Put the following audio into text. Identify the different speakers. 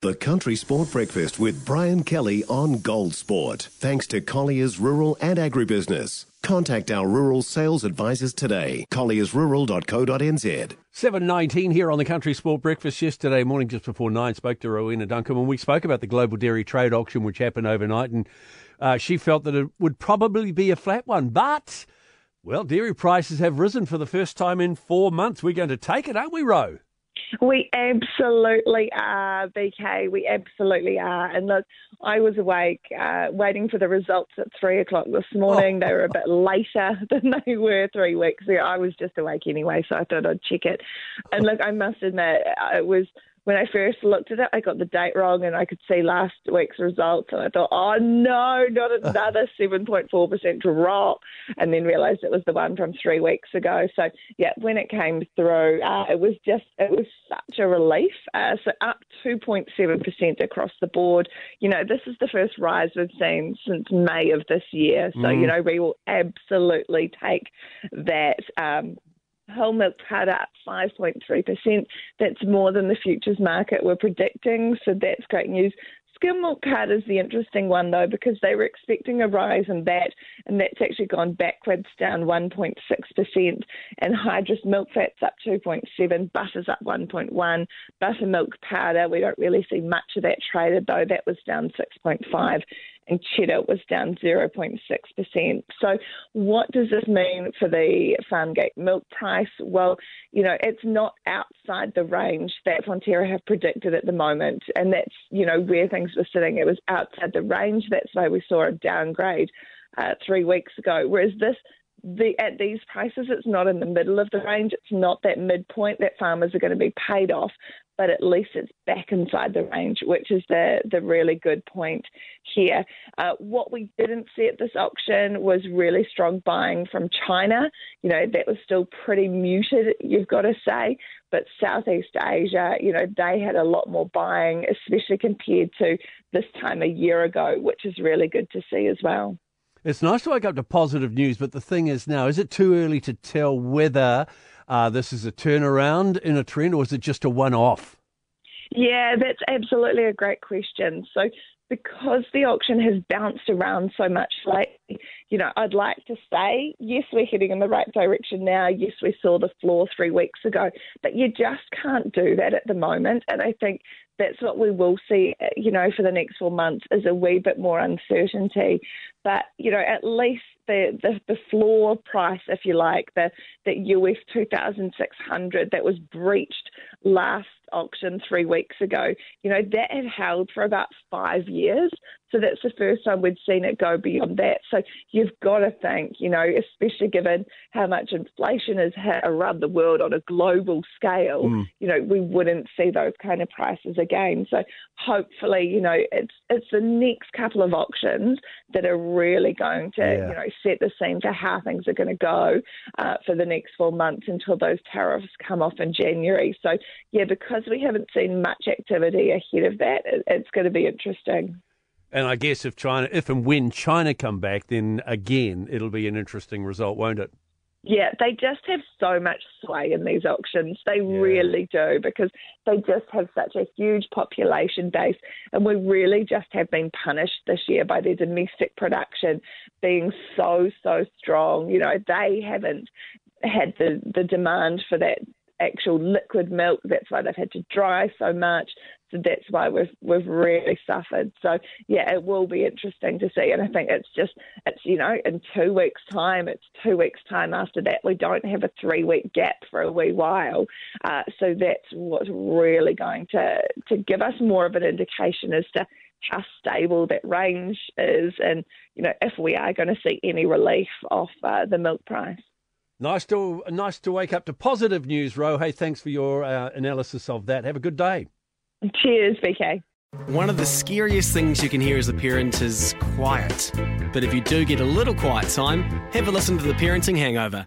Speaker 1: The Country Sport Breakfast with Brian Kelly on Gold Sport. Thanks to Collier's Rural and Agribusiness. Contact our rural sales advisors today. colliersrural.co.nz.
Speaker 2: 7.19 here on the Country Sport Breakfast yesterday morning just before 9 spoke to Rowena Duncum and we spoke about the global dairy trade auction which happened overnight and uh, she felt that it would probably be a flat one but well dairy prices have risen for the first time in four months. We're going to take it aren't we Row?
Speaker 3: We absolutely are, BK. We absolutely are. And look, I was awake uh, waiting for the results at three o'clock this morning. Oh. They were a bit later than they were three weeks ago. I was just awake anyway, so I thought I'd check it. And look, I must admit, it was when I first looked at it, I got the date wrong and I could see last week's results. And I thought, oh no, not another 7.4% drop. And then realised it was the one from three weeks ago. So, yeah, when it came through, uh, it was just, it was such a relief. Uh, so, up 2.7% across the board. You know, this is the first rise we've seen since May of this year. So, mm. you know, we will absolutely take that. Um, whole milk powder up 5.3%. That's more than the futures market were predicting, so that's great news. Skim milk powder is the interesting one though because they were expecting a rise in that, and that's actually gone backwards, down 1.6%. And hydrous milk fat's up 2.7, butter's up 1.1, buttermilk powder we don't really see much of that traded though. That was down 6.5 and cheddar was down 0.6%. So, what does this mean for the Farmgate milk price? Well, you know, it's not outside the range that Fonterra have predicted at the moment, and that's, you know, where things were sitting. It was outside the range. That's why we saw a downgrade uh, three weeks ago. Whereas this the, at these prices, it's not in the middle of the range. It's not that midpoint that farmers are going to be paid off, but at least it's back inside the range, which is the, the really good point here. Uh, what we didn't see at this auction was really strong buying from China. You know, that was still pretty muted, you've got to say. But Southeast Asia, you know, they had a lot more buying, especially compared to this time a year ago, which is really good to see as well.
Speaker 2: It's nice to wake up to positive news, but the thing is now, is it too early to tell whether uh, this is a turnaround in a trend or is it just a one off?
Speaker 3: Yeah, that's absolutely a great question. So, because the auction has bounced around so much lately, you know, I'd like to say, yes, we're heading in the right direction now. Yes, we saw the floor three weeks ago, but you just can't do that at the moment. And I think that's what we will see, uh, you know, for the next four months is a wee bit more uncertainty. But, you know, at least the, the, the floor price, if you like, the, the US 2600 that was breached last auction three weeks ago, you know, that had held for about five years. So that's the first time we'd seen it go beyond that. So you've got to think, you know, especially given how much inflation has hit around the world on a global scale, mm. you know, we wouldn't see those kind of prices again. So hopefully, you know, it's it's the next couple of auctions that are really going to, yeah. you know, set the scene for how things are going to go uh, for the next four months until those tariffs come off in January. So yeah, because we haven't seen much activity ahead of that, it, it's going to be interesting.
Speaker 2: And I guess if China, if and when China come back, then again it'll be an interesting result, won't it?
Speaker 3: Yeah, they just have so much sway in these auctions. They yeah. really do because they just have such a huge population base. And we really just have been punished this year by their domestic production being so, so strong. You know, they haven't had the, the demand for that actual liquid milk. That's why they've had to dry so much. So that's why we've we've really suffered. So yeah, it will be interesting to see. And I think it's just it's you know in two weeks' time, it's two weeks' time after that. We don't have a three week gap for a wee while. Uh, so that's what's really going to to give us more of an indication as to how stable that range is, and you know if we are going to see any relief off uh, the milk price.
Speaker 2: Nice to nice to wake up to positive news, Ro. Hey, thanks for your uh, analysis of that. Have a good day.
Speaker 3: Cheers, BK.
Speaker 4: One of the scariest things you can hear as a parent is quiet. But if you do get a little quiet time, have a listen to the Parenting Hangover.